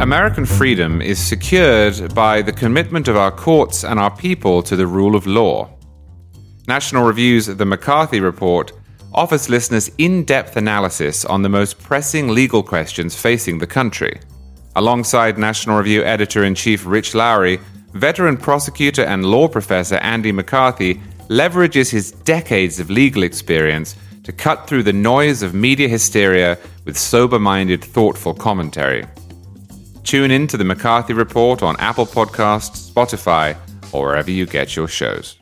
American freedom is secured by the commitment of our courts and our people to the rule of law. National Review's The McCarthy Report offers listeners in depth analysis on the most pressing legal questions facing the country. Alongside National Review editor in chief Rich Lowry, veteran prosecutor and law professor Andy McCarthy leverages his decades of legal experience to cut through the noise of media hysteria with sober minded, thoughtful commentary. Tune in to the McCarthy Report on Apple Podcasts, Spotify, or wherever you get your shows.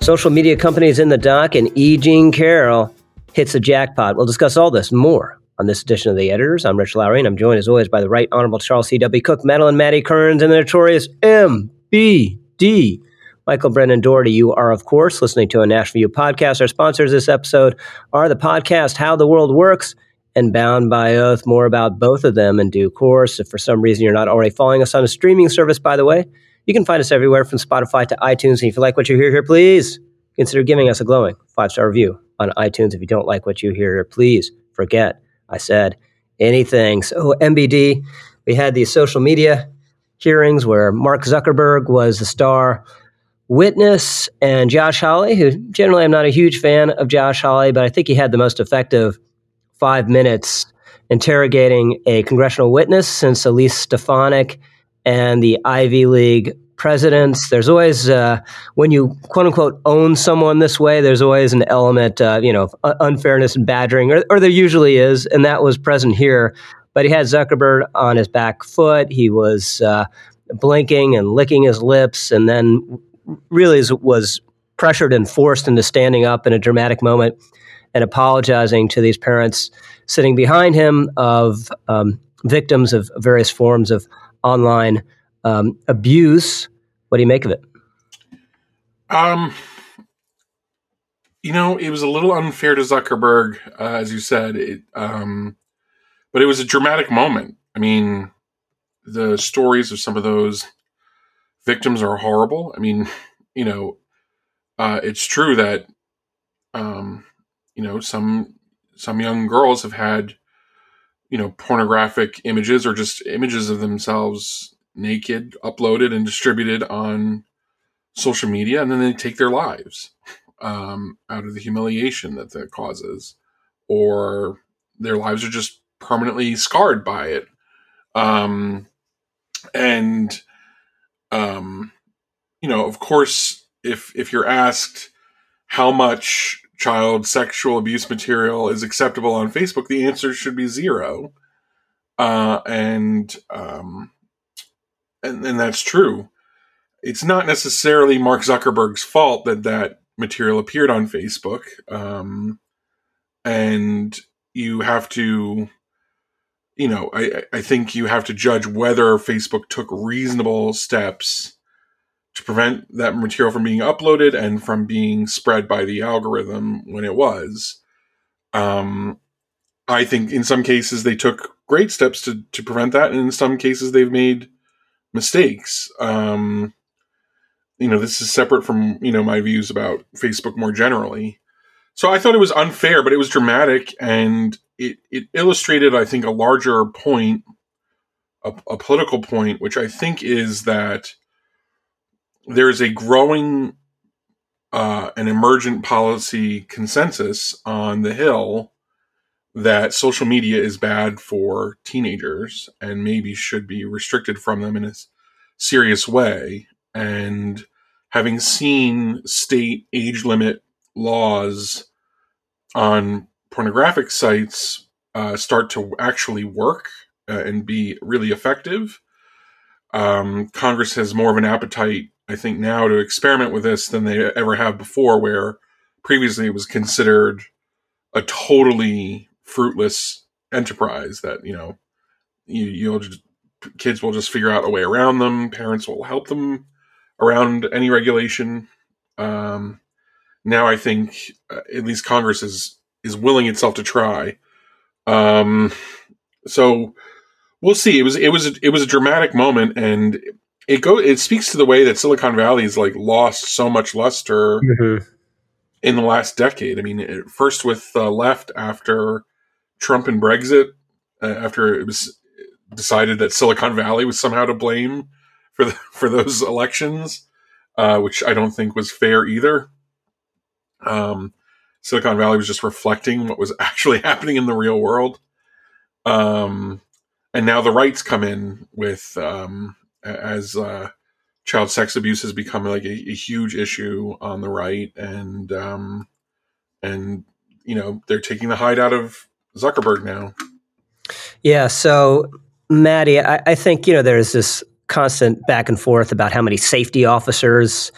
Social media companies in the dock and E. Jean Carroll hits a jackpot. We'll discuss all this more on this edition of The Editors. I'm Rich Lowry, and I'm joined as always by the Right Honorable Charles C.W. Cooke, Madeleine Maddy Kearns, and the notorious M.B.D. Michael Brennan Dougherty. You are, of course, listening to a National Review podcast. Our sponsors this episode are the podcast How the World Works and Bound by Oath. More about both of them in due course. If for some reason you're not already following us on a streaming service, by the way, you can find us everywhere from Spotify to iTunes. And if you like what you hear here, please consider giving us a glowing five star review on iTunes. If you don't like what you hear here, please forget I said anything. So, oh, MBD, we had these social media hearings where Mark Zuckerberg was the star witness and Josh Hawley, who generally I'm not a huge fan of Josh Hawley, but I think he had the most effective five minutes interrogating a congressional witness since Elise Stefanik and the Ivy League presidents. There's always, uh, when you quote unquote own someone this way, there's always an element, you know, of unfairness and badgering, or, or there usually is, and that was present here. But he had Zuckerberg on his back foot. He was uh, blinking and licking his lips, and then really was pressured and forced into standing up in a dramatic moment and apologizing to these parents sitting behind him of um, victims of various forms of online um, abuse. What do you make of it? Um, you know, it was a little unfair to Zuckerberg, uh, as you said. It, um, but it was a dramatic moment. I mean, the stories of some of those victims are horrible. I mean, you know, uh, it's true that, um, you know, some some young girls have had you know pornographic images or just images of themselves naked uploaded and distributed on social media and then they take their lives um, out of the humiliation that that causes or their lives are just permanently scarred by it um, and um, you know of course if if you're asked how much child sexual abuse material is acceptable on Facebook, the answer should be zero. Uh, and, um, and and that's true. It's not necessarily Mark Zuckerberg's fault that that material appeared on Facebook, um, and you have to, you know, I I think you have to judge whether Facebook took reasonable steps to prevent that material from being uploaded and from being spread by the algorithm when it was. Um, I think in some cases they took great steps to, to prevent that, and in some cases they've made mistakes. Um, you know, this is separate from you know my views about Facebook more generally. So I thought it was unfair, but it was dramatic, and it it illustrated, I think, a larger point, a, a political point, which I think is that there is a growing uh, an emergent policy consensus on the Hill that social media is bad for teenagers and maybe should be restricted from them in a serious way. And having seen state age limit laws on pornographic sites uh, start to actually work uh, and be really effective, um, Congress has more of an appetite I think now to experiment with this than they ever have before, where previously it was considered a totally fruitless enterprise that you know you you'll just kids will just figure out a way around them parents will help them around any regulation um, now i think uh, at least congress is is willing itself to try um, so we'll see. It was it was a, it was a dramatic moment, and it go it speaks to the way that Silicon Valley has like lost so much luster mm-hmm. in the last decade. I mean, it, first with the left after Trump and Brexit, uh, after it was decided that Silicon Valley was somehow to blame for the, for those elections, uh, which I don't think was fair either. Um, Silicon Valley was just reflecting what was actually happening in the real world. Um, and now the rights come in with um, as uh, child sex abuse has become like a, a, huge issue on the right, and um, and you know they're taking the hide out of Zuckerberg now. Yeah. So, Maddy, I, I think you know there's this constant back and forth about how many safety officers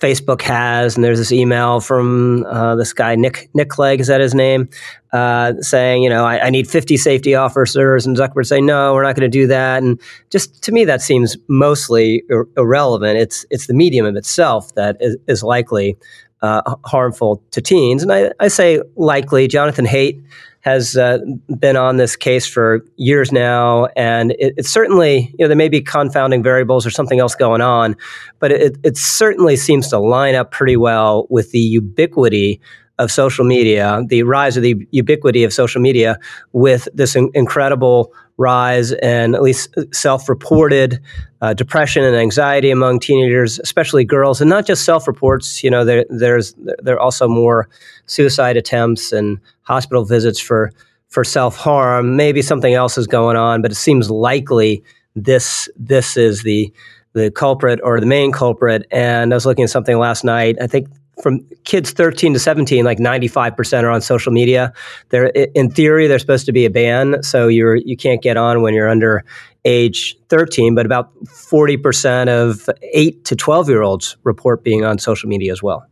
Facebook has, and there's this email from uh, this guy Nick Nick Clegg, is that his name, uh, saying, you know, I, I, need 50 safety officers, and Zuckerberg saying, no, we're not going to do that, and just to me that seems mostly ir- irrelevant. It's it's the medium of itself that is, is likely uh, harmful to teens, and I, I say likely. Jonathan Haidt has uh, been on this case for years now, and it, it, certainly, you know, there may be confounding variables or something else going on, but it, it certainly seems to line up pretty well with the ubiquity of social media, the rise of the ubiquity of social media, with this in- incredible rise and at least self-reported uh, depression and anxiety among teenagers, especially girls, and not just self-reports. You know, there, there's there are also more suicide attempts and hospital visits for for self-harm. Maybe something else is going on, but it seems likely this this is the the culprit or the main culprit. And I was looking at something last night. I think from kids 13 to 17 like 95% are on social media. There in theory there's supposed to be a ban so you're you can't get on when you're under age 13 but about 40% of 8 to 12 year olds report being on social media as well.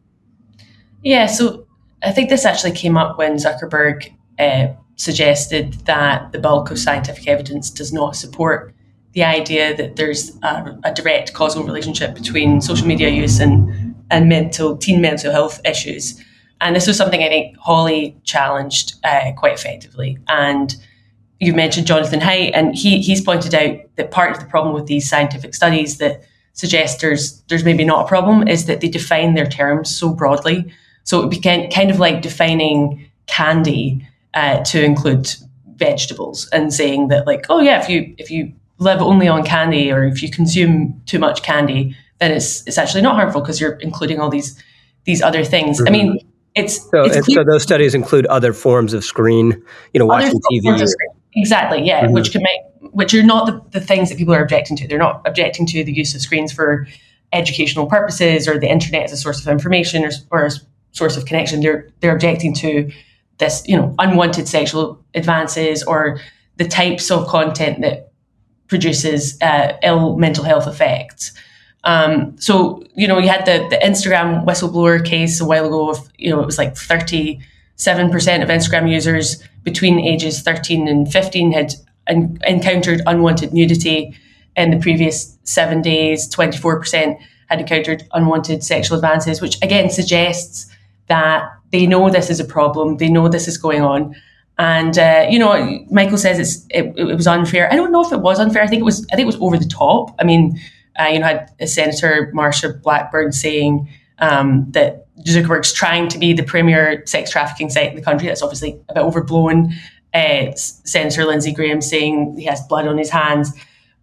Yeah so i think this actually came up when zuckerberg uh, suggested that the bulk of scientific evidence does not support the idea that there's a, a direct causal relationship between social media use and and mental teen mental health issues. And this was something I think Hawley challenged uh, quite effectively. And you mentioned Jonathan Haidt, and he he's pointed out that part of the problem with these scientific studies that suggest there's there's maybe not a problem is that they define their terms so broadly. So it became kind of like defining candy uh, to include vegetables and saying that like, oh yeah, if you if you live only on candy or if you consume too much candy, then it's it's actually not harmful because you're including all these these other things. Mm-hmm. I mean, it's so, it's so those studies include other forms of screen, you know, watching TV. Exactly, yeah, mm-hmm. which can make which are not the, the things that people are objecting to. They're not objecting to the use of screens for educational purposes or the internet as a source of information or, or a source of connection. They're they're objecting to this, you know, unwanted sexual advances or the types of content that produces uh, ill mental health effects. Um, so, you know, you had the, the Instagram whistleblower case a while ago of, you know, it was like 37% of Instagram users between ages 13 and 15 had en- encountered unwanted nudity in the previous seven days. 24% had encountered unwanted sexual advances, which again suggests that they know this is a problem, they know this is going on. And uh, you know, Michael says it's it, it was unfair. I don't know if it was unfair. I think it was. I think it was over the top. I mean, uh, you know, had Senator Marsha Blackburn saying um, that Zuckerberg's trying to be the premier sex trafficking site in the country. That's obviously a bit overblown. Uh, Senator Lindsey Graham saying he has blood on his hands.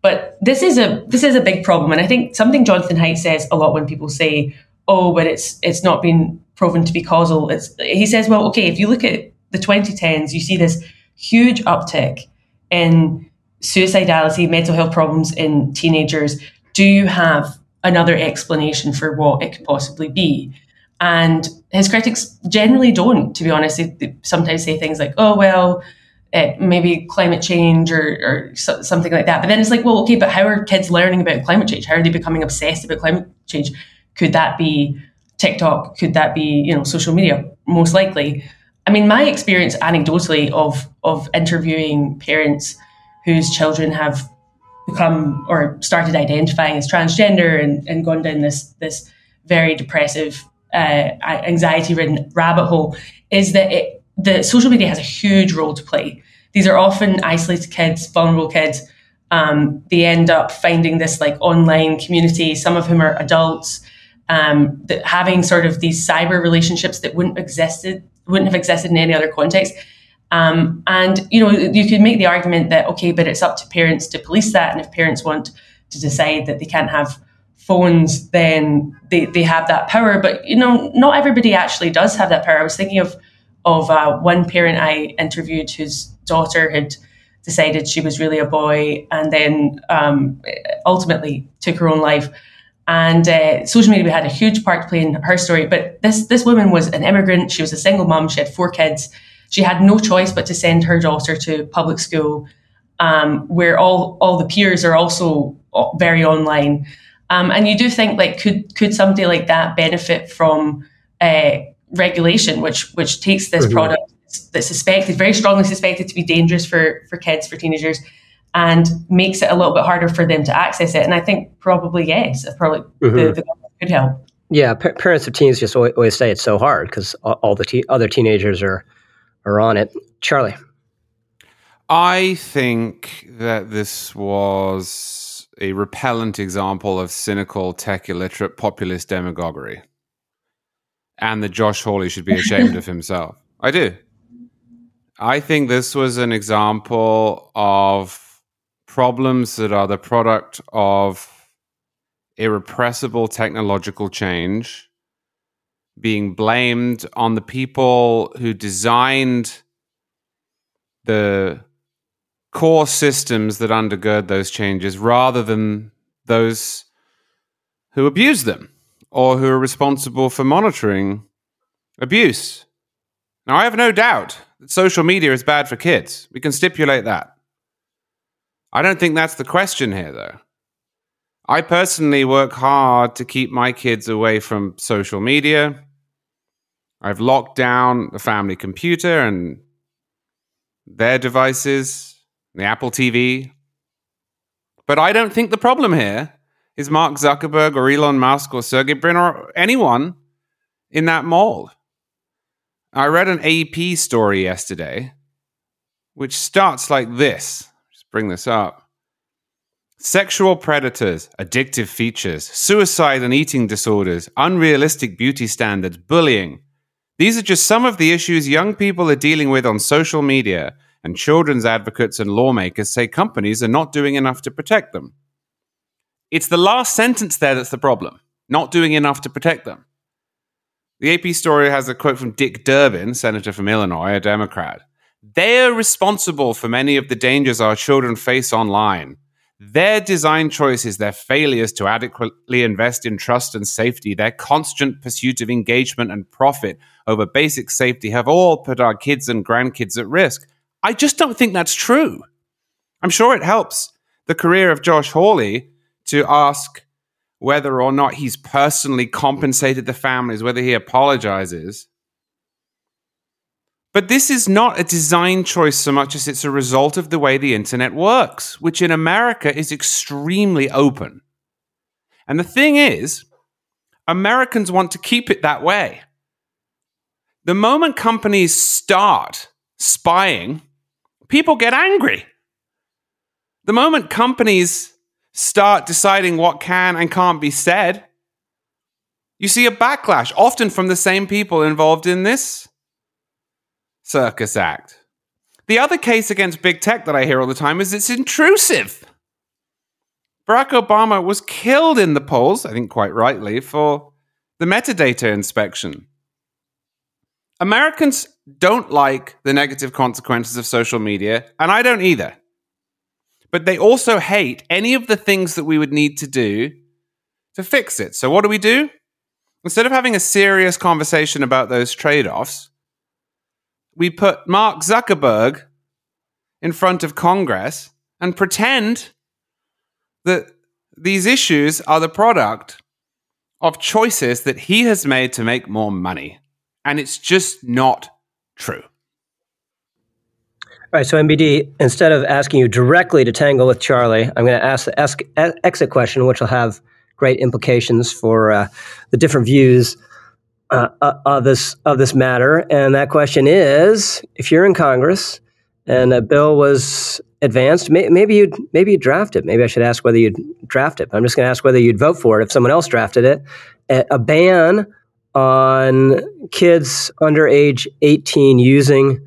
But this is a this is a big problem, and I think something Jonathan Haidt says a lot when people say, "Oh, but it's it's not been proven to be causal." It's he says, "Well, okay, if you look at the 2010s, you see this huge uptick in suicidality, mental health problems in teenagers do you have another explanation for what it could possibly be? And his critics generally don't, to be honest. They, they sometimes say things like, oh, well, eh, maybe climate change or, or so, something like that. But then it's like, well, okay, but how are kids learning about climate change? How are they becoming obsessed about climate change? Could that be TikTok? Could that be, you know, social media? Most likely. I mean, my experience anecdotally of of interviewing parents whose children have become or started identifying as transgender and, and gone down this this very depressive, uh, anxiety ridden rabbit hole is that it, the social media has a huge role to play these are often isolated kids, vulnerable kids. Um, they end up finding this like online community. Some of whom are adults. Um, that having sort of these cyber relationships that wouldn't existed wouldn't have existed in any other context. Um, and you know, you could make the argument that okay, but it's up to parents to police that, and if parents want to decide that they can't have phones, then they, they have that power. But you know, not everybody actually does have that power. I was thinking of of uh, one parent I interviewed whose daughter had decided she was really a boy, and then um, ultimately took her own life. And uh, social media had a huge part to play in her story. But this this woman was an immigrant. She was a single mom. She had four kids. She had no choice but to send her daughter to public school, um, where all all the peers are also uh, very online. Um, and you do think like could could somebody like that benefit from uh, regulation, which which takes this mm-hmm. product that's suspected, very strongly suspected to be dangerous for for kids, for teenagers, and makes it a little bit harder for them to access it. And I think probably yes, probably mm-hmm. the, the could help. Yeah, p- parents of teens just always say it's so hard because all the te- other teenagers are are on it. Charlie, I think that this was a repellent example of cynical, tech illiterate, populist demagoguery. And that Josh Hawley should be ashamed of himself. I do. I think this was an example of problems that are the product of irrepressible technological change being blamed on the people who designed the core systems that undergird those changes rather than those who abuse them or who are responsible for monitoring abuse. Now, I have no doubt that social media is bad for kids. We can stipulate that. I don't think that's the question here, though. I personally work hard to keep my kids away from social media. I've locked down the family computer and their devices the Apple TV. But I don't think the problem here is Mark Zuckerberg or Elon Musk or Sergey Brin or anyone in that mold. I read an AP story yesterday, which starts like this. Just bring this up. Sexual predators, addictive features, suicide and eating disorders, unrealistic beauty standards, bullying. These are just some of the issues young people are dealing with on social media and children's advocates and lawmakers say companies are not doing enough to protect them. It's the last sentence there that's the problem, not doing enough to protect them. The AP story has a quote from Dick Durbin, senator from Illinois, a Democrat. They're responsible for many of the dangers our children face online. Their design choices, their failures to adequately invest in trust and safety, their constant pursuit of engagement and profit over basic safety have all put our kids and grandkids at risk. I just don't think that's true. I'm sure it helps the career of Josh Hawley to ask whether or not he's personally compensated the families, whether he apologizes. But this is not a design choice so much as it's a result of the way the internet works, which in America is extremely open. And the thing is, Americans want to keep it that way. The moment companies start spying people get angry. The moment companies start deciding what can and can't be said, you see a backlash, often from the same people involved in this circus act. The other case against big tech that I hear all the time is it's intrusive. Barack Obama was killed in the polls, I think quite rightly, for the metadata inspection. Americans don't like the negative consequences of social media, and I don't either. But they also hate any of the things that we would need to do to fix it. So, what do we do? Instead of having a serious conversation about those trade offs, we put Mark Zuckerberg in front of Congress and pretend that these issues are the product of choices that he has made to make more money. And it's just not true. All right, so MBD, instead of asking you directly to tangle with Charlie, I'm going to ask the ask, exit question, which will have great implications for uh, the different views uh, uh, of this of this matter. And that question is: If you're in Congress and a bill was advanced. Maybe you'd maybe you'd draft it. Maybe I should ask whether you'd draft it. I'm just going to ask whether you'd vote for it if someone else drafted it. A ban on kids under age 18 using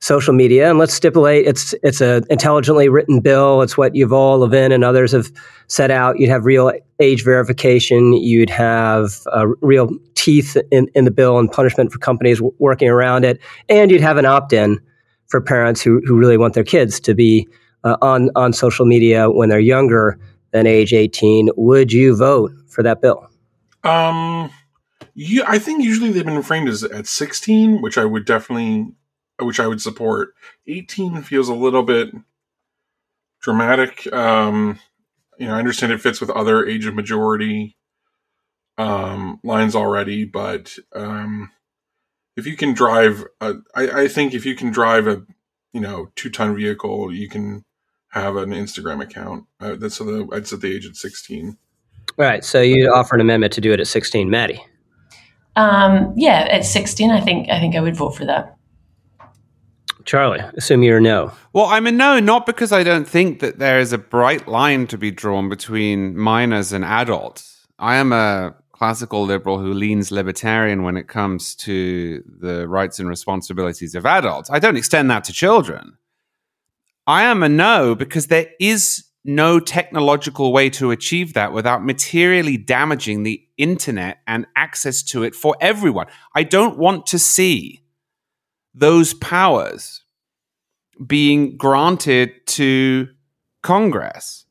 social media. And let's stipulate it's it's an intelligently written bill. It's what Yuval Levin and others have set out. You'd have real age verification. You'd have uh, real teeth in, in the bill and punishment for companies w- working around it. And you'd have an opt-in for parents who, who really want their kids to be uh, on, on social media when they're younger than age 18. Would you vote for that bill? Um, yeah, I think usually they've been framed as at 16, which I would definitely, which I would support. 18 feels a little bit dramatic. Um, you know, I understand it fits with other age of majority um, lines already, but um, if you can drive, a, I, I think if you can drive a, you know, two ton vehicle, you can have an Instagram account. Uh, that's the, I'd set the age at 16. All right. So you offer an amendment to do it at 16, Maddy. Um, yeah, at 16, I think I think I would vote for that. Charlie, assume you're a no. Well, I'm a no, not because I don't think that there is a bright line to be drawn between minors and adults. I am a classical liberal who leans libertarian when it comes to the rights and responsibilities of adults. I don't extend that to children. I am a no because there is no technological way to achieve that without materially damaging the internet and access to it for everyone. I don't want to see those powers being granted to Congress.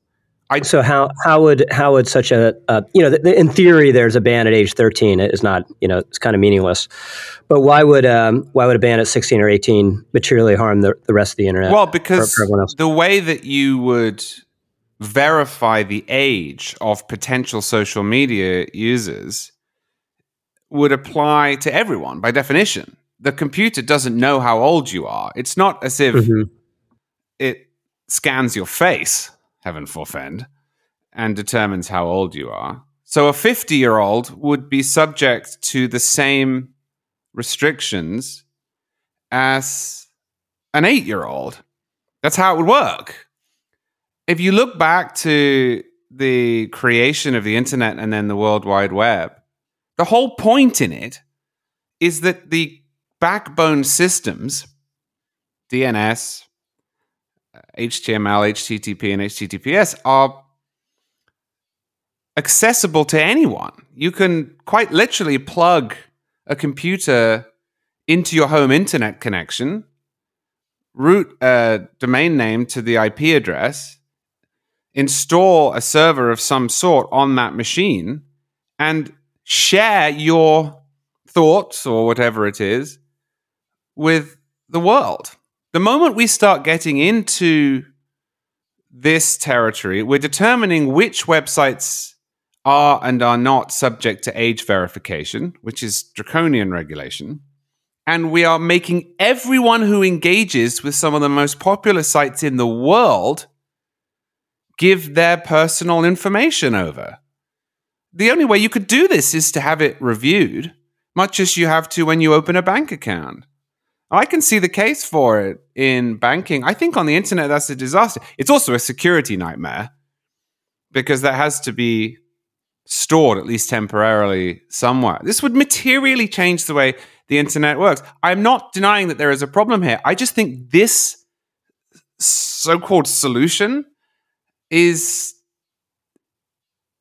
I, so how how would how would such a you know the, the, in theory there's a ban at age 13 it is not you know it's kind of meaningless but why would um, why would a ban at 16 or 18 materially harm the, the rest of the internet well because for, for the way that you would verify the age of potential social media users would apply to everyone by definition. The computer doesn't know how old you are. It's not as if mm-hmm. it scans your face, heaven forfend, and determines how old you are. So a 50 year old would be subject to the same restrictions as an eight year old. That's how it would work if you look back to the creation of the internet and then the World Wide Web, the whole point in it is that the backbone systems, DNS, HTML, HTTP, and HTTPS, are accessible to anyone. You can quite literally plug a computer into your home internet connection, route a domain name to the IP address, install a server of some sort on that machine and share your thoughts or whatever it is with the world. The moment we start getting into this territory, we're determining which websites are and are not subject to age verification, which is draconian regulation. And we are making everyone who engages with some of the most popular sites in the world give their personal information over. The only way you could do this is to have it reviewed, much as you have to when you open a bank account. I can see the case for it in banking. I think on the internet, that's a disaster. It's also a security nightmare because that has to be stored, at least temporarily, somewhere. This would materially change the way the internet works. I'm not denying that there is a problem here. I just think this so called solution is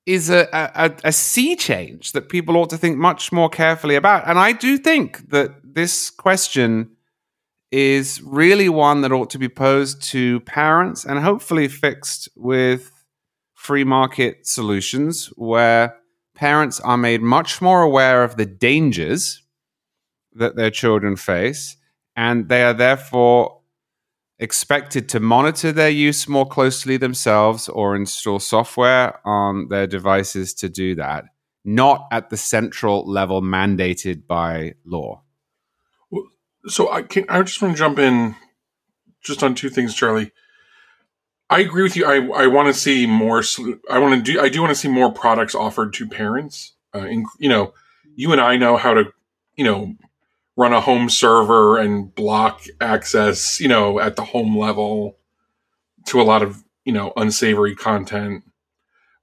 is a, a, a sea change that people ought to think much more carefully about. And I do think that this question is really one that ought to be posed to parents and hopefully fixed with free market solutions where parents are made much more aware of the dangers that their children face and they are therefore expected to monitor their use more closely themselves or install software on their devices to do that, not at the central level mandated by law. So I can I just want to jump in just on two things, Charlie. I agree with you. I, I want to see more. I want to do. I do want to see more products offered to parents. Uh, in, you know, you and I know how to, you know, run a home server and block access, you know, at the home level to a lot of, you know, unsavory content.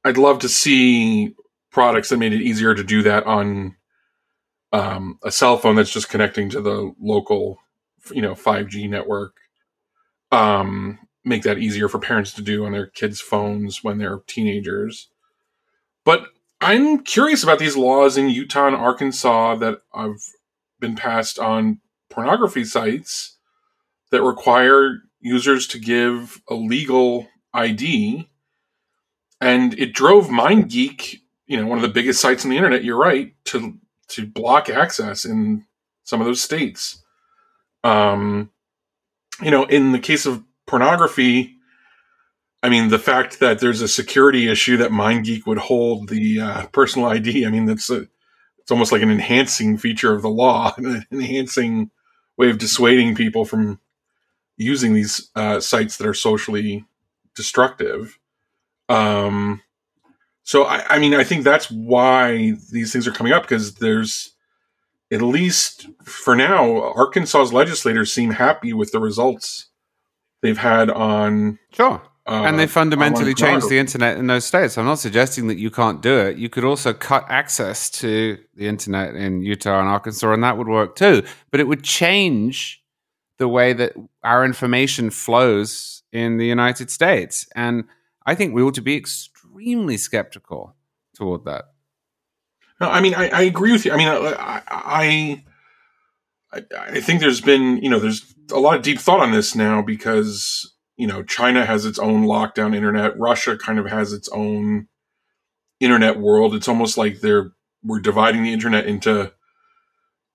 I'd love to see products that made it easier to do that on um, a cell phone that's just connecting to the local, you know, 5G network. Um, make that easier for parents to do on their kids' phones when they're teenagers. But I'm curious about these laws in Utah and Arkansas that have been passed on pornography sites that require users to give a legal ID. And it drove MindGeek, you know, one of the biggest sites on the internet, you're right, to to block access in some of those states. Um, you know, in the case of pornography, I mean, the fact that there's a security issue that MindGeek would hold the uh, personal ID, I mean, that's a, it's almost like an enhancing feature of the law, an enhancing way of dissuading people from using these uh, sites that are socially destructive. Um, so, I, I mean, I think that's why these things are coming up because there's, at least for now, Arkansas's legislators seem happy with the results they've had on. Sure. Uh, and they fundamentally changed the internet in those states. I'm not suggesting that you can't do it. You could also cut access to the internet in Utah and Arkansas, and that would work too. But it would change the way that our information flows in the United States. And I think we ought to be extremely skeptical toward that. No, I mean, I, I agree with you. I mean, I, I I, I think there's been, you know, there's a lot of deep thought on this now because, you know, China has its own lockdown internet. Russia kind of has its own internet world. It's almost like they're, we're dividing the internet into,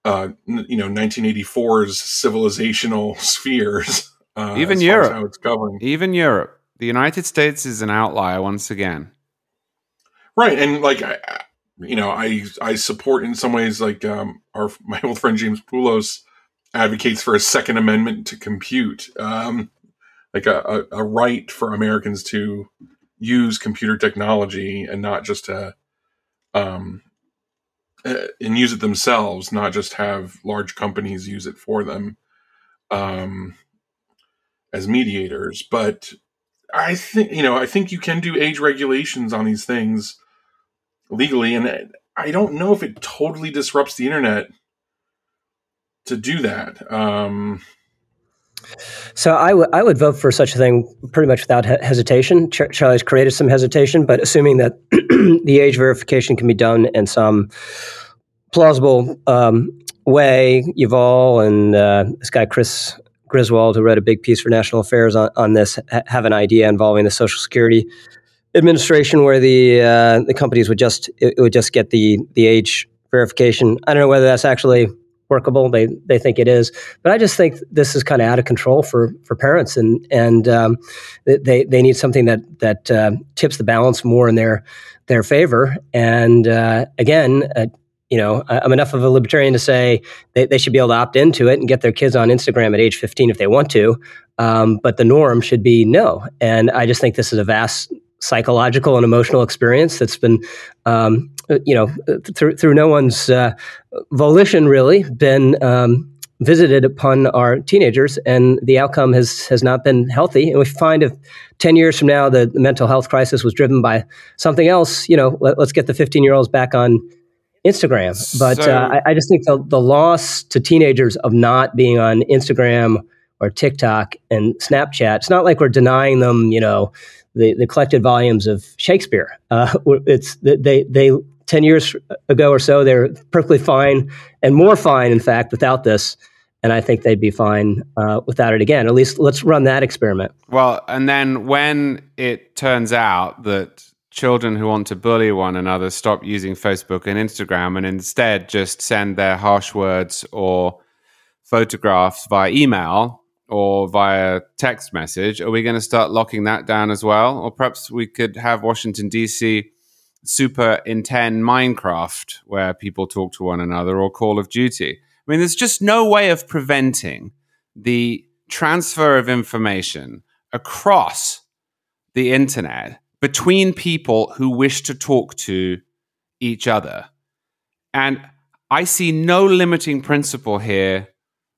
uh, you know, 1984's civilizational spheres. Uh, Even Europe. How it's governed. Even Europe. The United States is an outlier once again. Right. And like, I, you know, I I support in some ways like um, our my old friend James Poulos advocates for a Second Amendment to compute, um, like a, a, a, right for Americans to use computer technology and not just to um, uh, and use it themselves, not just have large companies use it for them um, as mediators. But I think you know I think you can do age regulations on these things legally, and I don't know if it totally disrupts the internet to do that. Um, so I, w- I would vote for such a thing pretty much without he- hesitation. Ch- Charlie's created some hesitation, but assuming that the age verification can be done in some plausible um, way, Yuval and uh, this guy Chris Griswold, who wrote a big piece for National Affairs on, on this, ha- have an idea involving the Social Security administration where the uh, the companies would just it would just get the the age verification. I don't know whether that's actually workable. They they think it is, but I just think this is kind of out of control for for parents, and and um, they they need something that that uh, tips the balance more in their their favor. And uh, again. Uh, you know, I'm enough of a libertarian to say they, they should be able to opt into it and get their kids on Instagram at age 15 if they want to. Um, but the norm should be no. And I just think this is a vast psychological and emotional experience that's been, um, you know, through through no one's uh, volition really been um, visited upon our teenagers, and the outcome has has not been healthy. And we find if ten years from now the, the mental health crisis was driven by something else, you know, let, us get the fifteen year olds back on. Instagram, but so, uh, I, I just think the, the loss to teenagers of not being on Instagram or TikTok and Snapchat. It's not like we're denying them, you know, the, the collected volumes of Shakespeare. Uh, it's they they ten years ago or so they're perfectly fine and more fine, in fact, without this. And I think they'd be fine uh, without it again. At least let's run that experiment. Well, and then when it turns out that children who want to bully one another stop using Facebook and Instagram and instead just send their harsh words or photographs via email, or via text message? Are we going to start locking that down as well? Or perhaps we could have Washington, D.C. super intend Minecraft where people talk to one another or Call of Duty. I mean, there's just no way of preventing the transfer of information across the internet between people who wish to talk to each other. And I see no limiting principle here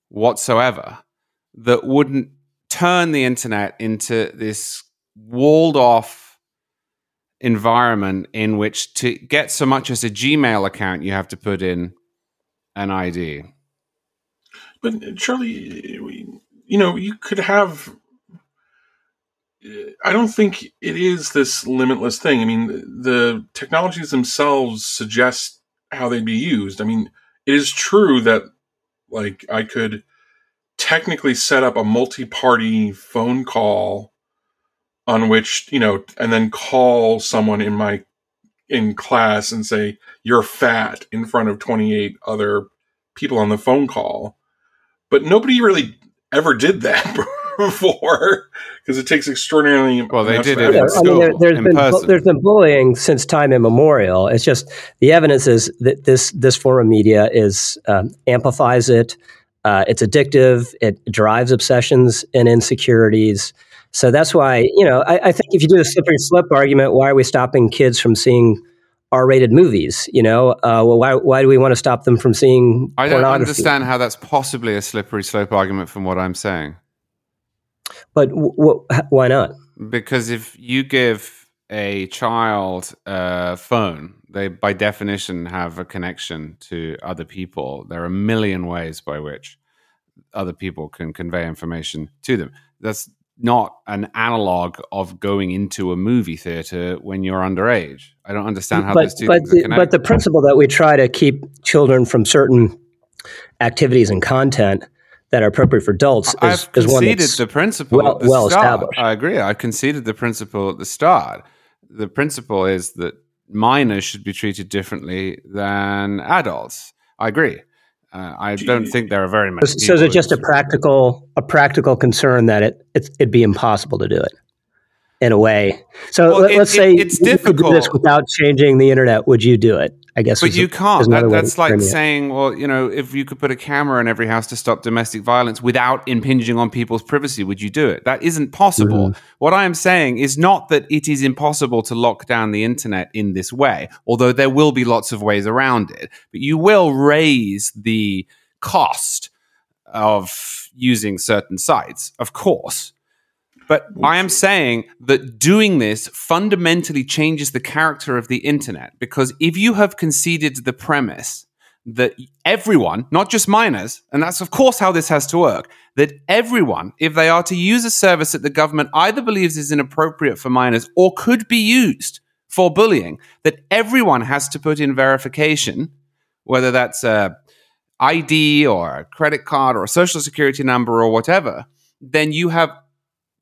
whatsoever that wouldn't turn the internet into this walled off environment in which to get so much as a Gmail account, you have to put in an ID. But uh, Charlie, you know, you could have. Uh, I don't think it is this limitless thing. I mean, the technologies themselves suggest how they'd be used. I mean, it is true that, like, I could technically set up a multi-party phone call on which you know and then call someone in my in class and say you're fat in front of 28 other people on the phone call. But nobody really ever did that before because it takes extraordinarily well they did it yeah, in I mean, there, has been person. there's been bullying since time immemorial. It's just the evidence is that this this form of media is um, amplifies it uh, it's addictive it drives obsessions and insecurities so that's why, you know, I, I, think if you do the slippery slip argument, why are we stopping kids from seeing R-rated movies? You know, uh, well, why why do we want to stop them from seeing? I don't understand how that's possibly a slippery slope argument from what I'm saying. But w- w- why not? Because if you give a child a phone, they by definition have a connection to other people. There are a million ways by which other people can convey information to them. That's not an analog of going into a movie theater when you're underage. I don't understand how but, those two but things the, are connected. But the principle that we try to keep children from certain activities and content that are appropriate for adults I've is, is one conceded the principle well, the well established. I agree. I conceded the principle at the start. The principle is that minors should be treated differently than adults. I agree. Uh, I don't think there are very many. So, is it just a practical a practical concern that it it'd be impossible to do it in a way? So Well, let, it- us it- say it's you could do this difficult. without changing the internet. Would you do it? I guess. But you can't. That, that's like saying, well, you know, if you could put a camera in every house to stop domestic violence without impinging on people's privacy, would you do it? That isn't possible. Mm-hmm. What I am saying is not that it is impossible to lock down the internet in this way, although there will be lots of ways around it. But you will raise the cost of using certain sites, of course. But I am saying that doing this fundamentally changes the character of the internet because if you have conceded the premise that everyone, not just minors, and that's of course how this has to work, that everyone, if they are to use a service that the government either believes is inappropriate for minors or could be used for bullying, that everyone has to put in verification, whether that's a ID or a credit card or a social security number or whatever, then you have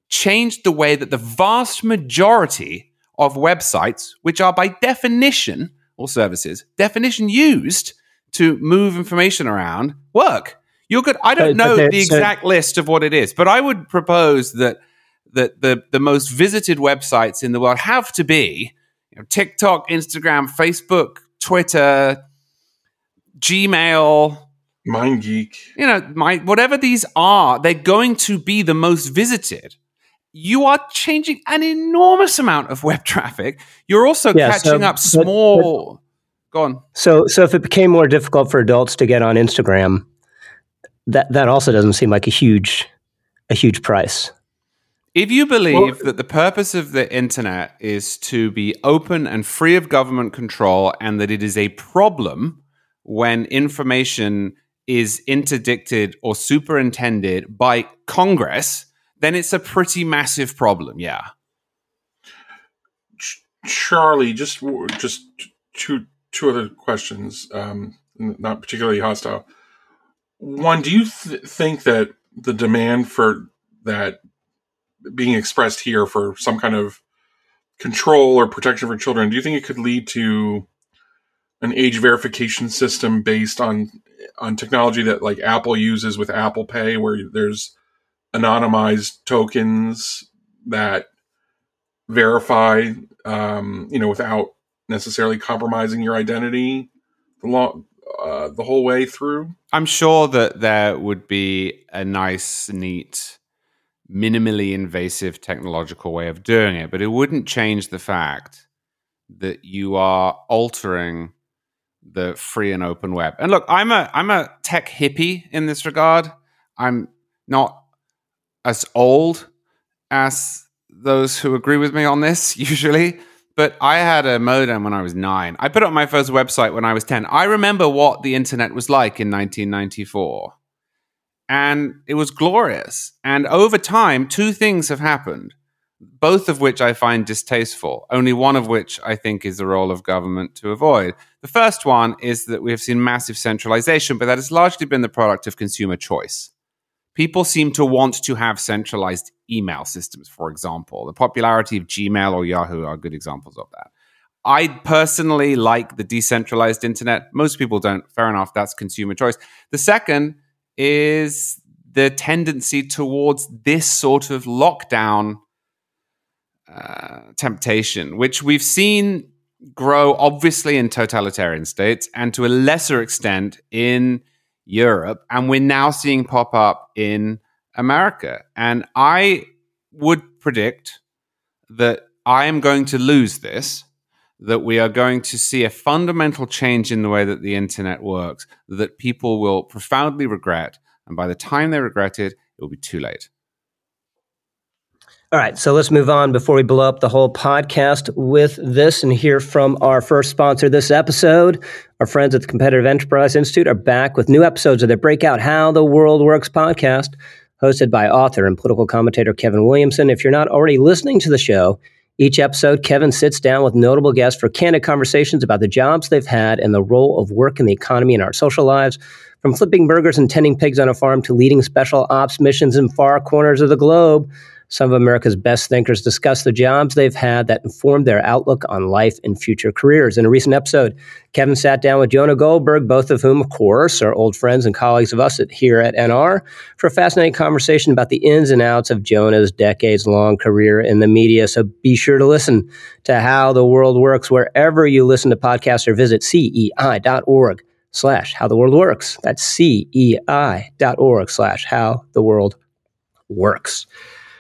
changed the way that the vast majority of websites, which are by definition, or services, definition used to move information around, work. You're good. I don't But- but know there- the so- exact list of what it is, but I would propose that that the, the most visited websites in the world have to be you know, TikTok, Instagram, Facebook, Twitter, Gmail, MindGeek. you know, my whatever these are, they're going to be the most visited. You are changing an enormous amount of web traffic. You're also Yeah, so- catching up but- small. Go on. So, so if it became more difficult for adults to get on Instagram, that that also doesn't seem like a huge a huge price. If you believe Well- that the purpose of the internet is to be open and free of government control, and that it is a problem when information is interdicted or superintended by Congress, then it's a pretty massive problem. Yeah. Charlie, just just two two other questions, um, not particularly hostile. One, do you th- think that the demand for that being expressed here for some kind of control or protection for children, do you think it could lead to an age verification system based on on technology that like Apple uses with Apple Pay, where there's anonymized tokens that verify, um, you know, without necessarily compromising your identity the long, uh, the whole way through. I'm sure that there would be a nice, neat, minimally invasive technological way of doing it, but it wouldn't change the fact that you are altering the free and open web. And look, I'm a I'm a tech hippie in this regard. I'm not as old as those who agree with me on this usually, but I had a modem when I was 9. I put up my first website when I was 10. I remember what the internet was like in 1994. And it was glorious. And over time, two things have happened both of which I find distasteful, only one of which I think is the role of government to avoid. The first one is that we have seen massive centralization, but that has largely been the product of consumer choice. People seem to want to have centralized email systems, for example. The popularity of Gmail or Yahoo are good examples of that. I personally like the decentralized internet. Most people don't. Fair enough. That's consumer choice. The second is the tendency towards this sort of lockdown uh, temptation, which we've seen grow obviously in totalitarian states and to a lesser extent in Europe. And we're now seeing pop up in America. And I would predict that I am going to lose this, that we are going to see a fundamental change in the way that the internet works, that people will profoundly regret. And by the time they regret it, it will be too late. All right, so let's move on before we blow up the whole podcast with this and hear from our first sponsor this episode. Our friends at the Competitive Enterprise Institute are back with new episodes of their breakout How the World Works podcast, hosted by author and political commentator Kevin Williamson. If you're not already listening to the show, each episode, Kevin sits down with notable guests for candid conversations about the jobs they've had and the role of work in the economy and our social lives. From flipping burgers and tending pigs on a farm to leading special ops missions in far corners of the globe. Some of America's best thinkers discuss the jobs they've had that informed their outlook on life and future careers. In a recent episode, Kevin sat down with Jonah Goldberg, both of whom, of course, are old friends and colleagues of us at, here at NR, for a fascinating conversation about the ins and outs of Jonah's decades long career in the media. So be sure to listen to How the World Works wherever you listen to podcasts or visit cei.org slash how the world works. That's cei.org slash how the world works.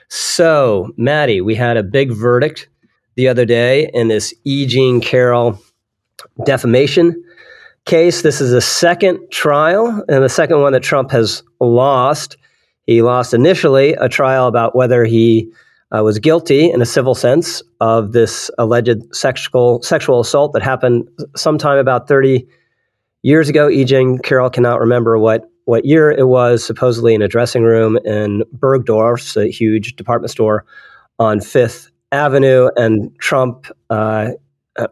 So, Maddy, we had a big verdict the other day in this E. Jean Carroll defamation case. This is the second trial and the second one that Trump has lost. He lost initially a trial about whether he uh, was guilty in a civil sense of this alleged sexual sexual assault that happened sometime about 30 years ago. E. Jean Carroll cannot remember what what year it was, supposedly in a dressing room in Bergdorf's, a huge department store on Fifth Avenue. And Trump uh, uh,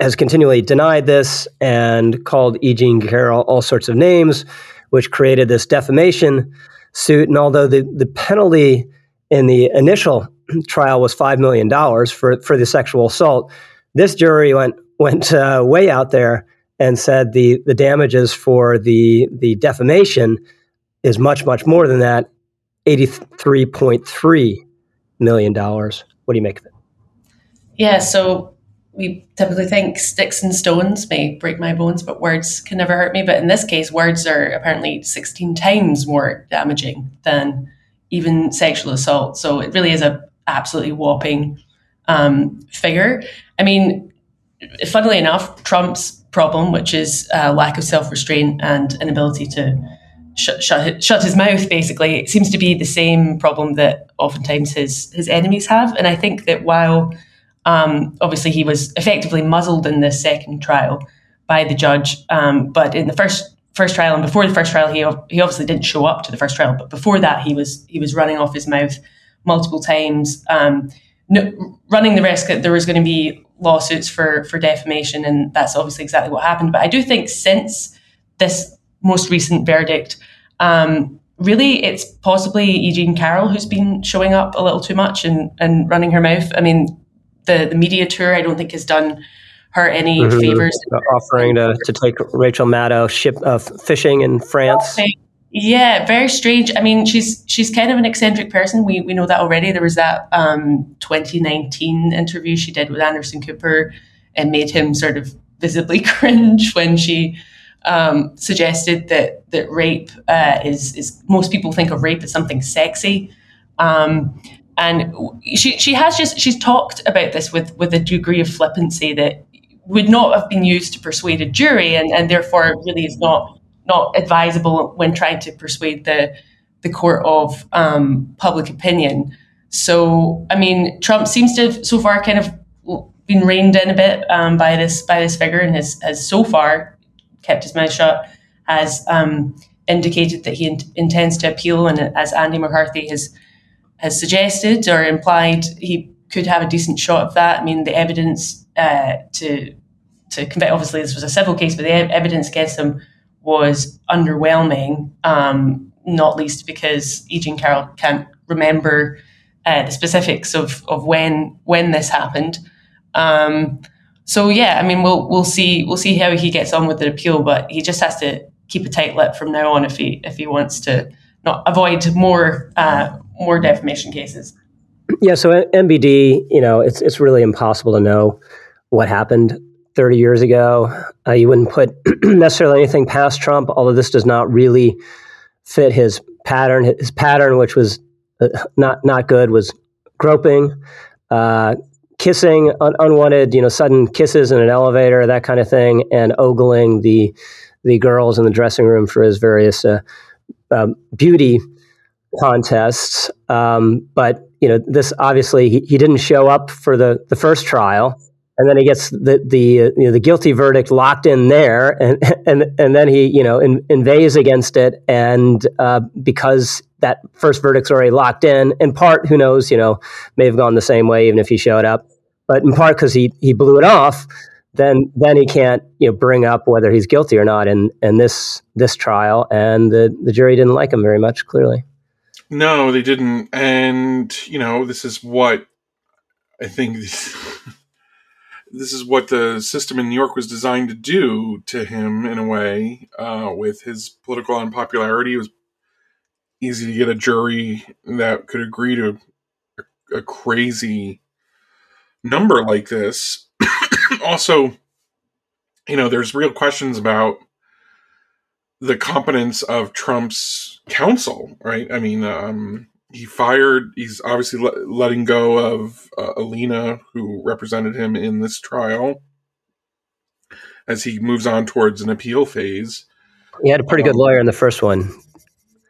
has continually denied this and called E. Jean Carroll all sorts of names, which created this defamation suit. And although the, the penalty in the initial trial was $5 million for, for the sexual assault, this jury went, went uh, way out there and said the the damages for the the defamation is much much more than that, eighty three point three million dollars. What do you make of it? Yeah, so we typically think sticks and stones may break my bones, but words can never hurt me. But in this case, words are apparently 16 times more damaging than even sexual assault. So it really is a absolutely whopping um, figure. I mean, funnily enough, Trump's problem, which is uh, lack of self restraint and inability to shut, shut, shut his mouth, basically, it seems to be the same problem that oftentimes his, his enemies have. And I think that while um, obviously he was effectively muzzled in this second trial by the judge, um, but in the first first trial and before the first trial, he he obviously didn't show up to the first trial, but before that, he was he was running off his mouth multiple times. Um, no, running the risk that there was going to be lawsuits for for defamation, and that's obviously exactly what happened. But I do think since this most recent verdict, um, really it's possibly E. Jean Carroll who's been showing up a little too much and and running her mouth. I mean, the the media tour I don't think has done her any mm-hmm. favors. Offering to, to take Rachel Maddow ship uh, fishing in France. Yeah, very strange. I mean, she's she's kind of an eccentric person. We we know that already. There was that um, 2019 interview she did with Anderson Cooper and made him sort of visibly cringe when she um, suggested that that rape uh, is is most people think of rape as something sexy. Um, and she she has just she's talked about this with with a degree of flippancy that would not have been used to persuade a jury, and, and therefore really is not not advisable when trying to persuade the the court of um, public opinion. So, I mean, Trump seems to have so far kind of been reined in a bit um, by this by this figure, and has has so far kept his mouth shut. Has um, indicated that he in- intends to appeal, and as Andy McCarthy has has suggested or implied, he could have a decent shot of that. I mean, the evidence uh, to to convict. Obviously, this was a civil case, but the evidence against him was underwhelming. Um, not least because E. Jean Carroll can't remember uh, the specifics of of when when this happened. Um, so yeah, I mean, we'll we'll see we'll see how he gets on with the appeal, but he just has to keep a tight lip from now on if he if he wants to not avoid more uh, more defamation cases. Yeah, so MBD, you know, it's it's really impossible to know what happened 30 years ago. Uh, you wouldn't put necessarily anything past Trump, although this does not really fit his pattern. His pattern, which was uh, not not good, was groping, uh, kissing, un- unwanted, you know, sudden kisses in an elevator, that kind of thing, and ogling the the girls in the dressing room for his various uh, um, beauty contests. Um, but you know, this obviously he, he didn't show up for the the first trial, and then he gets the the you know, the guilty verdict locked in there, and and and then he you know in, inveighs against it, and uh, because that first verdict's already locked in, in part, who knows, you know, may have gone the same way even if he showed up, but in part because he he blew it off then then he can't you know bring up whether he's guilty or not in in this this trial. And the the jury didn't like him very much clearly. No they didn't. And you know this is what i think this is what the system in new york was designed to do to him in a way uh, with his political unpopularity it was easy to get a jury that could agree to a, a crazy number like this also, you know, there's real questions about the competence of Trump's counsel, right? I mean, um, he fired, he's obviously le- letting go of uh, Alina, who represented him in this trial, as he moves on towards an appeal phase. He had a pretty um, good lawyer in the first one.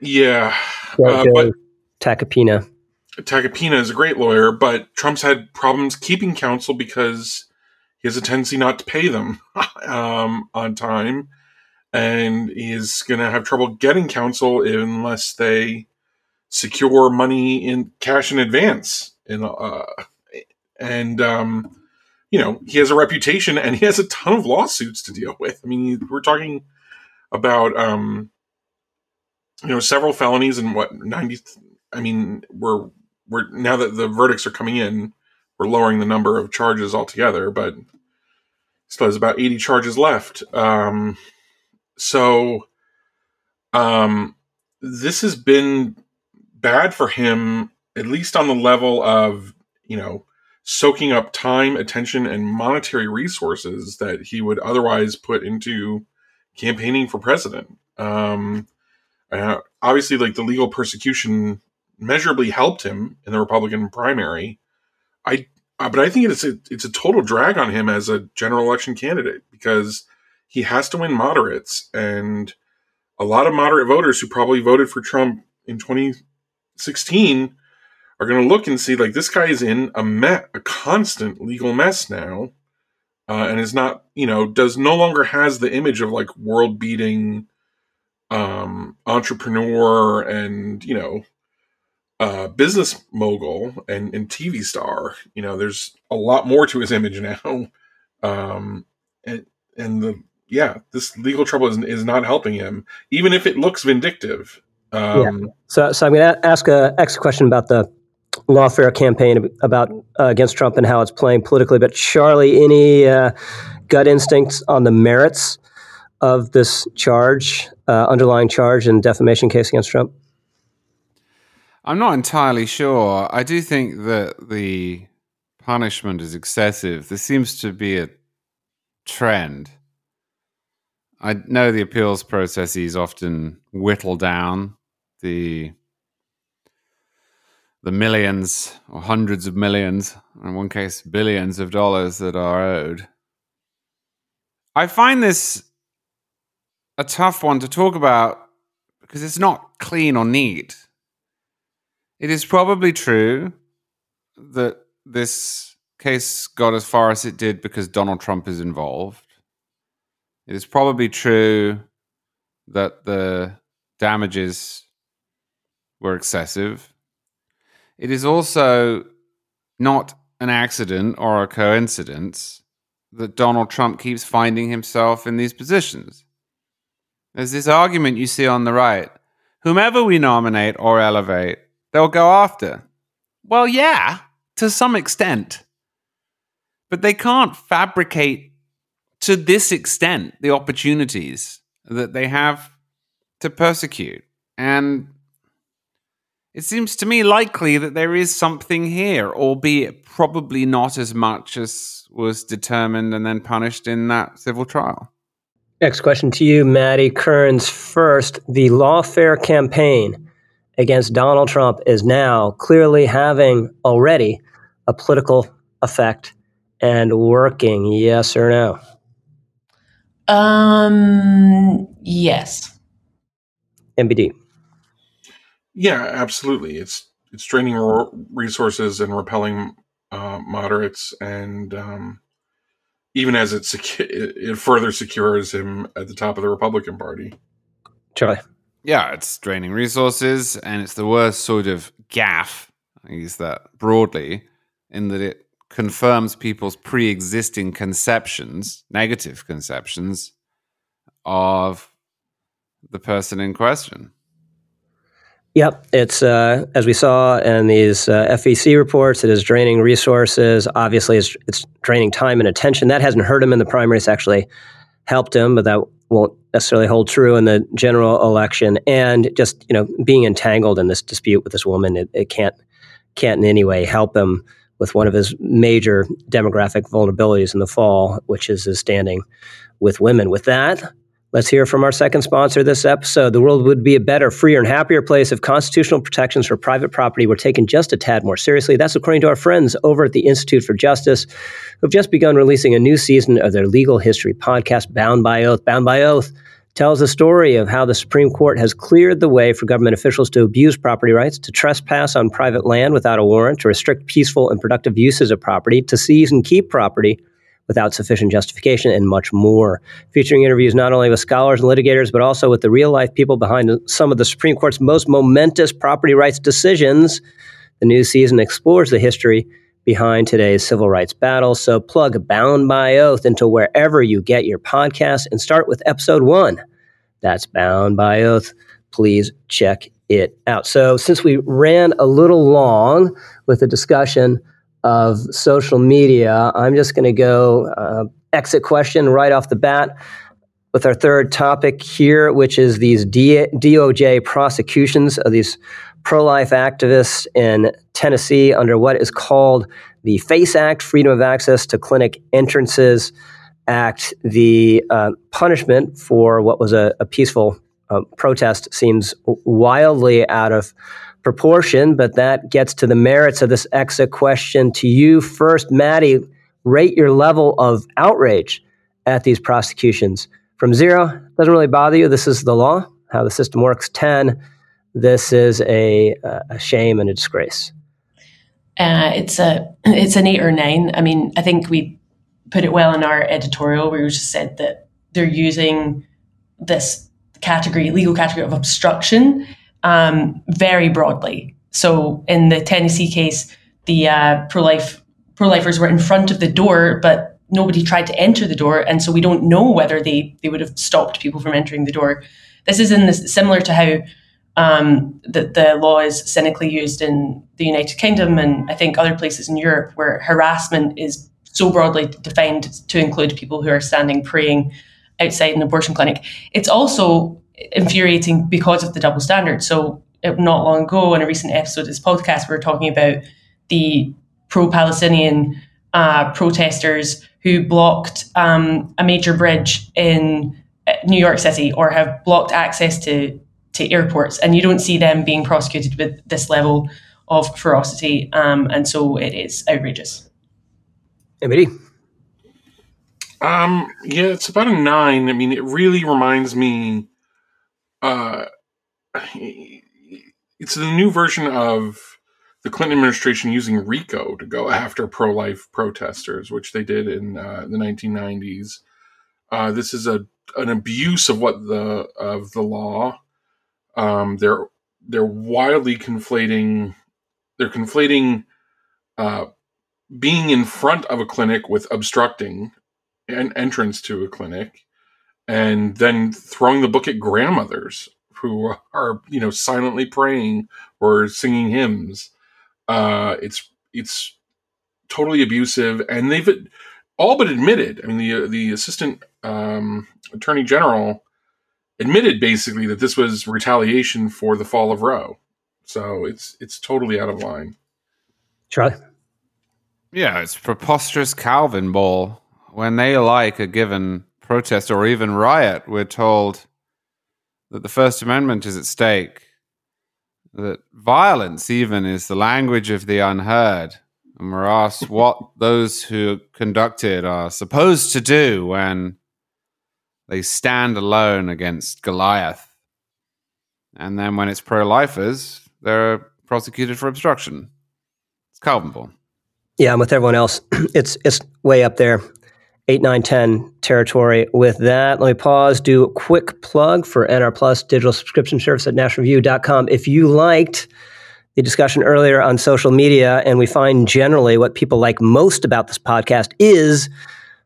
Yeah. Uh, but Tacopina. Tacopina is a great lawyer, but Trump's had problems keeping counsel because he has a tendency not to pay them um, on time, and he's going to have trouble getting counsel unless they secure money in cash in advance. In, uh, and um, you know he has a reputation, and he has a ton of lawsuits to deal with. I mean, we're talking about um, you know several felonies and what ninety. I mean, we're we're now that the verdicts are coming in we're lowering the number of charges altogether, but still has about 80 charges left. Um, so um, this has been bad for him, at least on the level of, you know, soaking up time, attention, and monetary resources that he would otherwise put into campaigning for president. Um, uh, obviously, like the legal persecution measurably helped him in the Republican primary. I uh, but I think it's a it's a total drag on him as a general election candidate because he has to win moderates and a lot of moderate voters who probably voted for Trump in 2016 are going to look and see like this guy is in a me- a constant legal mess now uh, and is not you know does no longer has the image of like world beating um entrepreneur and you know uh, business mogul and, and TV star. You know, there's a lot more to his image now. Um, and, and the, yeah, this legal trouble is, is not helping him, even if it looks vindictive. Um, yeah. So, so I'm going to ask a next question about the lawfare campaign about uh, against Trump and how it's playing politically. But Charlie, any uh, gut instincts on the merits of this charge, uh, underlying charge and defamation case against Trump? I'm not entirely sure. I do think that the punishment is excessive. There seems to be a trend. I know the appeals processes often whittle down the the millions or hundreds of millions, in one case billions of dollars that are owed. I find this a tough one to talk about because it's not clean or neat. It is probably true that this case got as far as it did because Donald Trump is involved. It is probably true that the damages were excessive. It is also not an accident or a coincidence that Donald Trump keeps finding himself in these positions. There's this argument you see on the right whomever we nominate or elevate, they'll go after. Well, yeah, to some extent. But they can't fabricate to this extent the opportunities that they have to persecute. And it seems to me likely that there is something here, albeit probably not as much as was determined and then punished in that civil trial. Next question to you, Maddy Kearns. First, the lawfare campaign against Donald Trump is now clearly having already a political effect and working. Yes or no? Um, yes. MBD. Yeah, absolutely. It's it's draining resources and repelling uh, moderates, and um, even as it, secu- it further secures him at the top of the Republican Party. Charlie. Yeah, it's draining resources, and it's the worst sort of gaffe. I use that broadly, in that it confirms people's pre-existing conceptions, negative conceptions of the person in question. Yep, it's uh, as we saw in these uh, FEC reports. It is draining resources. Obviously, it's, it's draining time and attention. That hasn't hurt him in the primaries. Actually, helped him, but that won't necessarily hold true in the general election. And just you know, being entangled in this dispute with this woman, it, it can't can't in any way help him with one of his major demographic vulnerabilities in the fall, which is his standing with women. With that, Let's hear from our second sponsor this episode. The world would be a better, freer, and happier place if constitutional protections for private property were taken just a tad more seriously. That's according to our friends over at the Institute for Justice, who've just begun releasing a new season of their legal history podcast, Bound by Oath. Bound by Oath tells the story of how the Supreme Court has cleared the way for government officials to abuse property rights, to trespass on private land without a warrant, to restrict peaceful and productive uses of property, to seize and keep property without sufficient justification, and much more. Featuring interviews not only with scholars and litigators, but also with the real life people behind some of the Supreme Court's most momentous property rights decisions. The new season explores the history behind today's civil rights battle. So plug Bound by Oath into wherever you get your podcasts and start with episode one. That's Bound by Oath. Please check it out. So, since we ran a little long with the discussion of social media. I'm just going to go uh, exit question right off the bat with our third topic here, which is these DOJ prosecutions of these pro life activists in Tennessee under what is called the FACE Act, Freedom of Access to Clinic Entrances Act. The uh, punishment for what was a, a peaceful uh, protest seems wildly out of proportion, but that gets to the merits of this exit question. To you first, Maddy, rate your level of outrage at these prosecutions. From zero, doesn't really bother you. This is the law, how the system works. 10, this is a, a shame and a disgrace. Uh, it's a it's an eight or nine. I mean, I think we put it well in our editorial where we just said that they're using this category, legal category of obstruction, um, very broadly. So in the Tennessee case, the uh, pro-life pro-lifers were in front of the door, but nobody tried to enter the door, and so we don't know whether they they would have stopped people from entering the door. This is in this similar to how um, the, the law is cynically used in the United Kingdom and I think other places in Europe where harassment is so broadly defined to include people who are standing praying outside an abortion clinic. It's also infuriating because of the double standard. So not long ago in a recent episode of this podcast, we were talking about the pro-Palestinian uh, protesters who blocked um, a major bridge in uh, New York City or have blocked access to to airports, and you don't see them being prosecuted with this level of ferocity, um, and so it is outrageous. MBD. Um, yeah, it's about a nine. I mean, it really reminds me. Uh, it's the new version of the Clinton administration using RICO to go after pro-life protesters, which they did in uh, the 1990s. Uh, this is a an abuse of what the of the law. Um, they're they're wildly conflating. They're conflating uh, being in front of a clinic with obstructing an entrance to a clinic, and then throwing the book at grandmothers who are you know silently praying or singing hymns. Uh, it's it's totally abusive, and they've all but admitted. I mean, the the assistant um, attorney general admitted basically that this was retaliation for the fall of Roe. So it's it's totally out of line. Charlie. Yeah, it's preposterous Calvin ball. When they like a given protest or even riot, we're told that the First Amendment is at stake, that violence even is the language of the unheard, and we're asked what those who conduct it are supposed to do when they stand alone against Goliath. And then when it's pro lifers, they're prosecuted for obstruction. It's ball. Yeah, I'm with everyone else. It's it's way up there. 8, 9, 10 territory. With that, let me pause, do a quick plug for NR Plus digital subscription service at nationalreview.com. If you liked the discussion earlier on social media, and we find generally what people like most about this podcast is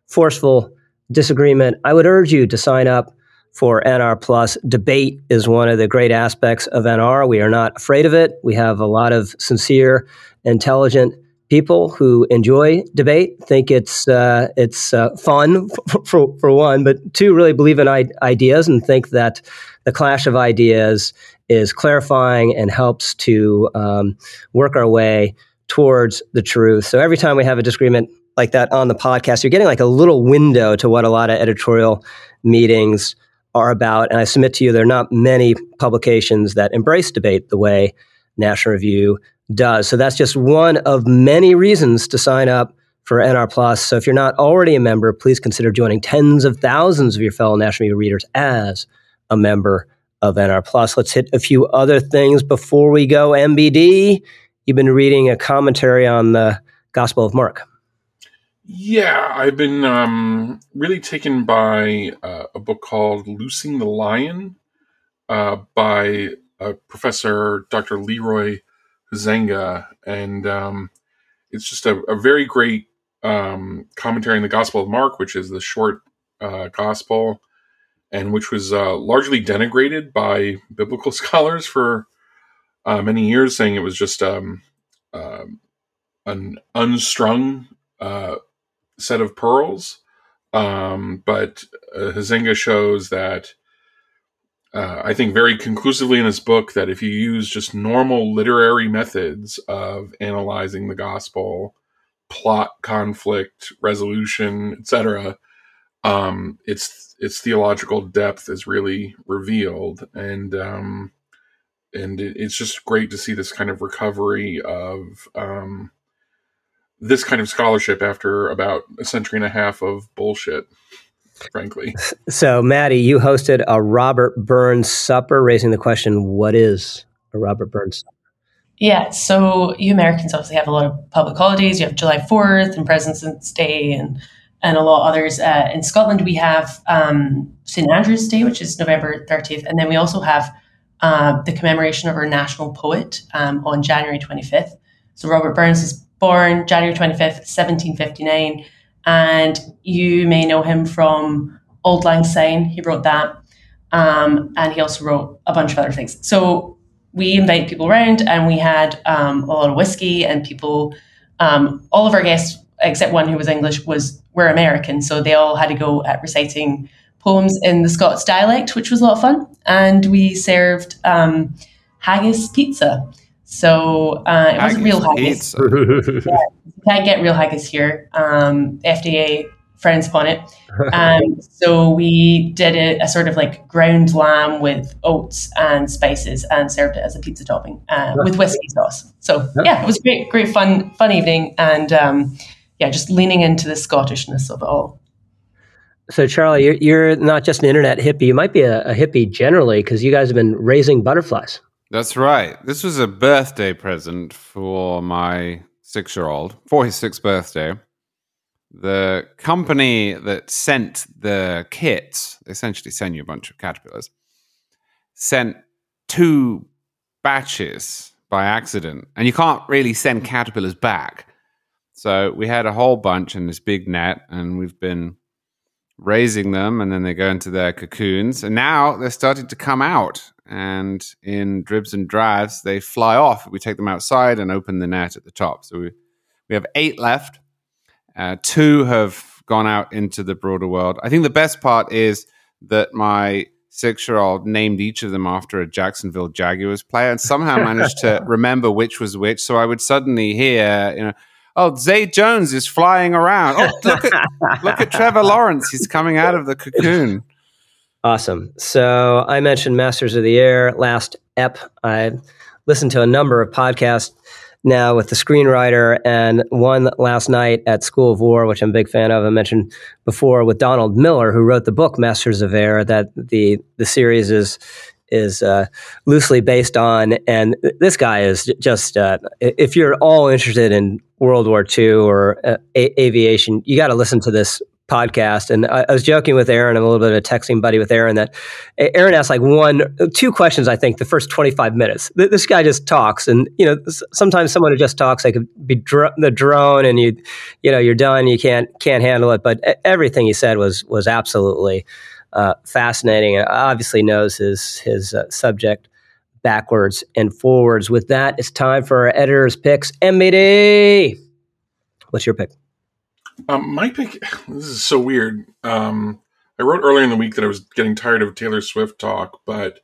forceful disagreement, I would urge you to sign up for NR Plus. Debate is one of the great aspects of NR. We are not afraid of it. We have a lot of sincere, intelligent people who enjoy debate, think it's uh, it's uh, fun for, for, one, but two, really believe in I- ideas and think that the clash of ideas is clarifying and helps to um, work our way towards the truth. So every time we have a disagreement like that on the podcast, you're getting like a little window to what a lot of editorial meetings are about. And I submit to you, there are not many publications that embrace debate the way National Review does. So that's just one of many reasons to sign up for NR Plus. So if you're not already a member, please consider joining tens of thousands of your fellow National Review readers as a member of NR Plus. Let's hit a few other things before we go. MBD, you've been reading a commentary on the Gospel of Mark. Yeah, I've been um, really taken by uh, a book called Loosing the Lion uh, by uh, Professor Dr. Leroy Huizenga, and um, it's just a, a very great um, commentary on the Gospel of Mark, which is the short uh, gospel, and which was uh, largely denigrated by biblical scholars for uh, many years, saying it was just um, um an unstrung uh, set of pearls. Um, but uh, shows that uh, I think very conclusively in his book that if you use just normal literary methods of analyzing the gospel, plot, conflict, resolution, etc., um, its its theological depth is really revealed, and um, and it, it's just great to see this kind of recovery of um, this kind of scholarship after about a century and a half of bullshit frankly. So, Maddy, you hosted a Robert Burns supper, raising the question what is a Robert Burns supper? Yeah, so you Americans obviously have a lot of public holidays. You have July 4th and President's Day and and a lot of others. Uh, in Scotland, we have um, St. Andrew's Day, which is November 30th. And then we also have uh, the commemoration of our national poet um, on January 25th. So Robert Burns is born January 25th, 1759. And you may know him from Auld Lang Syne. He wrote that. Um, and he also wrote a bunch of other things. So we invite people around and we had um, a lot of whiskey and people, um, all of our guests, except one who was English, was were American. So they all had to go at reciting poems in the Scots dialect, which was a lot of fun. And we served um, haggis pizza. So uh, it wasn't real haggis. yeah, you can't get real haggis here. Um, FDA friends upon it. Um, so we did a, a, sort of like ground lamb with oats and spices and served it as a pizza topping uh, with whiskey sauce. So yeah, it was great, great fun, fun evening, and um, yeah, just leaning into the Scottishness of it all. So, Charlie, you're, you're not just an internet hippie. You might be a, a hippie generally because you guys have been raising butterflies. That's right. This was a birthday present for my six year old, for his sixth birthday. The company that sent the kits, essentially send you a bunch of caterpillars, sent two batches by accident. And you can't really send caterpillars back. So we had a whole bunch in this big net, and we've been raising them, and then they go into their cocoons. And now they're starting to come out. And in dribs and drabs, they fly off. We take them outside and open the net at the top. So we, we have eight left. Uh, two have gone out into the broader world. I think the best part is that my six year old named each of them after a Jacksonville Jaguars player and somehow managed to remember which was which. So I would suddenly hear, you know, oh, Zay Jones is flying around. Oh, look at look at Trevor Lawrence. He's coming out of the cocoon. Awesome. So I mentioned Masters of the Air last ep. I listened to a number of podcasts now with the screenwriter and one last night at School of War, which I'm a big fan of. I mentioned before with Donald Miller, who wrote the book Masters of Air, that the the series is is uh, loosely based on. And this guy is just, uh, if you're all interested in World War II or uh, a- aviation, you got to listen to this podcast. And I, I, was joking with Aaron, I'm a little bit of a texting buddy with Aaron, that Aaron asked like one, two questions, I think, the first 25 minutes. This guy just talks. And, you know, sometimes someone who just talks, they could be dr- the drone and you, you know, you're done, you can't, can't handle it. But everything he said was, was absolutely uh, fascinating. Obviously knows his his uh, subject backwards and forwards. With that, it's time for our editor's picks. MBD, what's your pick? Um, my pick. This is so weird. Um, I wrote earlier in the week that I was getting tired of Taylor Swift talk, but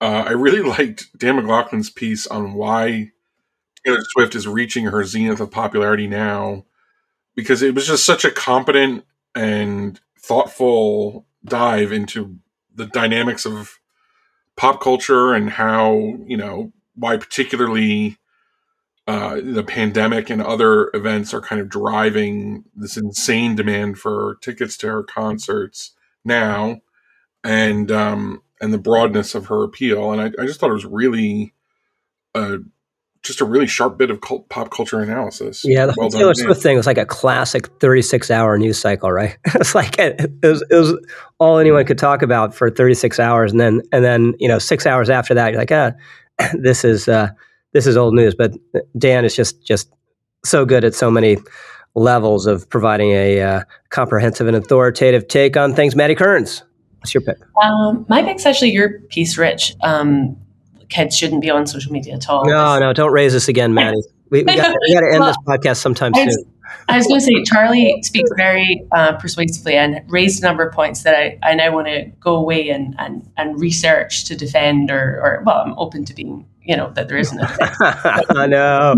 uh, I really liked Dan McLaughlin's piece on why Taylor Swift is reaching her zenith of popularity now, because it was just such a competent and thoughtful dive into the dynamics of pop culture and how you know why particularly uh, the pandemic and other events are kind of driving this insane demand for tickets to her concerts now and um and the broadness of her appeal and i, I just thought it was really uh just a really sharp bit of cult, pop culture analysis. Yeah, the well Taylor Swift thing was like a classic 36 hour news cycle, right? it's like it, it, was, it was all anyone could talk about for 36 hours, and then and then you know six hours after that, you're like, ah, this is uh, this is old news. But Dan is just just so good at so many levels of providing a uh, comprehensive and authoritative take on things. Maddy Kearns, what's your pick? Um, my pick's actually your piece, Rich. Um, kids shouldn't be on social media at all. No, no, don't raise this again, Maddy. We, we got to end well, this podcast sometime soon. I was going to say, Charlie speaks very uh, persuasively and raised a number of points that I, I now want to go away and, and, and research to defend or, or, well, I'm open to being, you know, that there isn't a I know.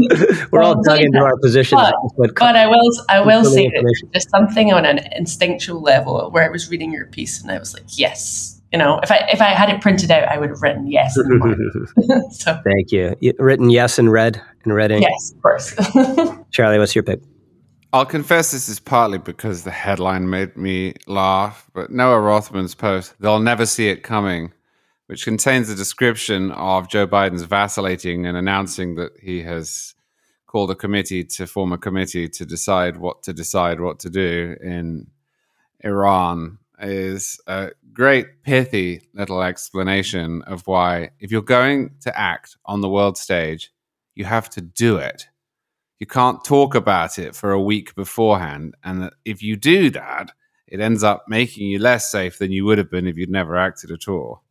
We're all dug into our positions. But, but I will, I will say that there's something on an instinctual level where I was reading your piece and I was like, yes, you know, if I if I had it printed out, I would have written yes. so thank you. you. Written yes in red in red ink. Yes, of course. Charlie, what's your pick? I'll confess this is partly because the headline made me laugh, but Noah Rothman's post, They'll Never See It Coming, which contains a description of Joe Biden's vacillating and announcing that he has called a committee to form a committee to decide what to decide what to do in Iran is a great pithy little explanation of why if you're going to act on the world stage, you have to do it. You can't talk about it for a week beforehand. And if you do that, it ends up making you less safe than you would have been if you'd never acted at all.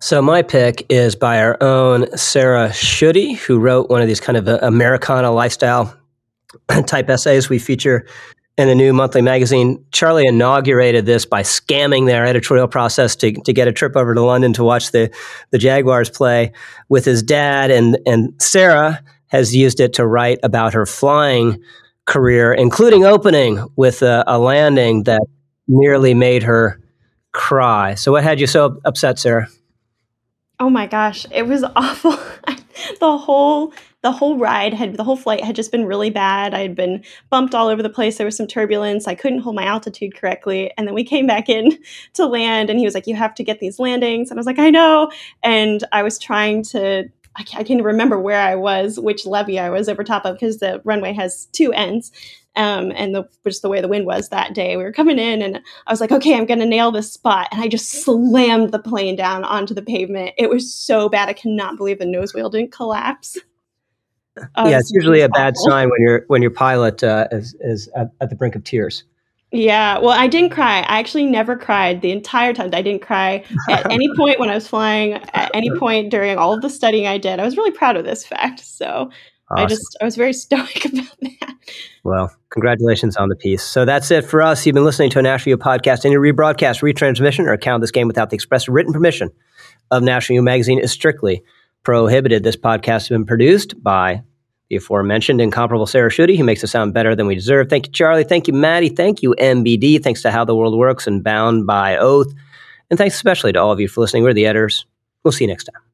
So my pick is by our own Sarah Schutte, who wrote one of these kind of uh, Americana lifestyle type essays we feature in the new monthly magazine. Charlie inaugurated this by scamming their editorial process to, to get a trip over to London to watch the, the Jaguars play with his dad. And, and Sarah has used it to write about her flying career, including opening with a, a landing that nearly made her cry. So, what had you so upset, Sarah? Oh my gosh, it was awful. the whole the whole ride had the whole flight had just been really bad. I had been bumped all over the place. There was some turbulence. I couldn't hold my altitude correctly. And then we came back in to land and he was like, You have to get these landings. And I was like, I know. And I was trying to I can't, I can't remember where I was, which levee I was over top of, because the runway has two ends um, and the just the way the wind was that day. We were coming in, and I was like, okay, I'm gonna nail this spot, and I just slammed the plane down onto the pavement. It was so bad. I cannot believe the nose wheel didn't collapse. Yeah, it's usually a bad sign when your when your pilot uh, is is at, at the brink of tears. Yeah, well, I didn't cry. I actually never cried the entire time. I didn't cry at any point when I was flying, at any point during all of the studying I did. I was really proud of this fact. So Awesome. I just I was very stoic about that. Well, congratulations on the piece. So that's it for us. You've been listening to a National Review podcast. Any rebroadcast, retransmission, or account of this game without the express written permission of National Review Magazine is strictly prohibited. This podcast has been produced by the aforementioned incomparable Sarah Schutte, who makes us sound better than we deserve. Thank you, Charlie. Thank you, Maddy. Thank you, MBD. Thanks to How the World Works and Bound by Oath. And thanks especially to all of you for listening. We're the editors. We'll see you next time.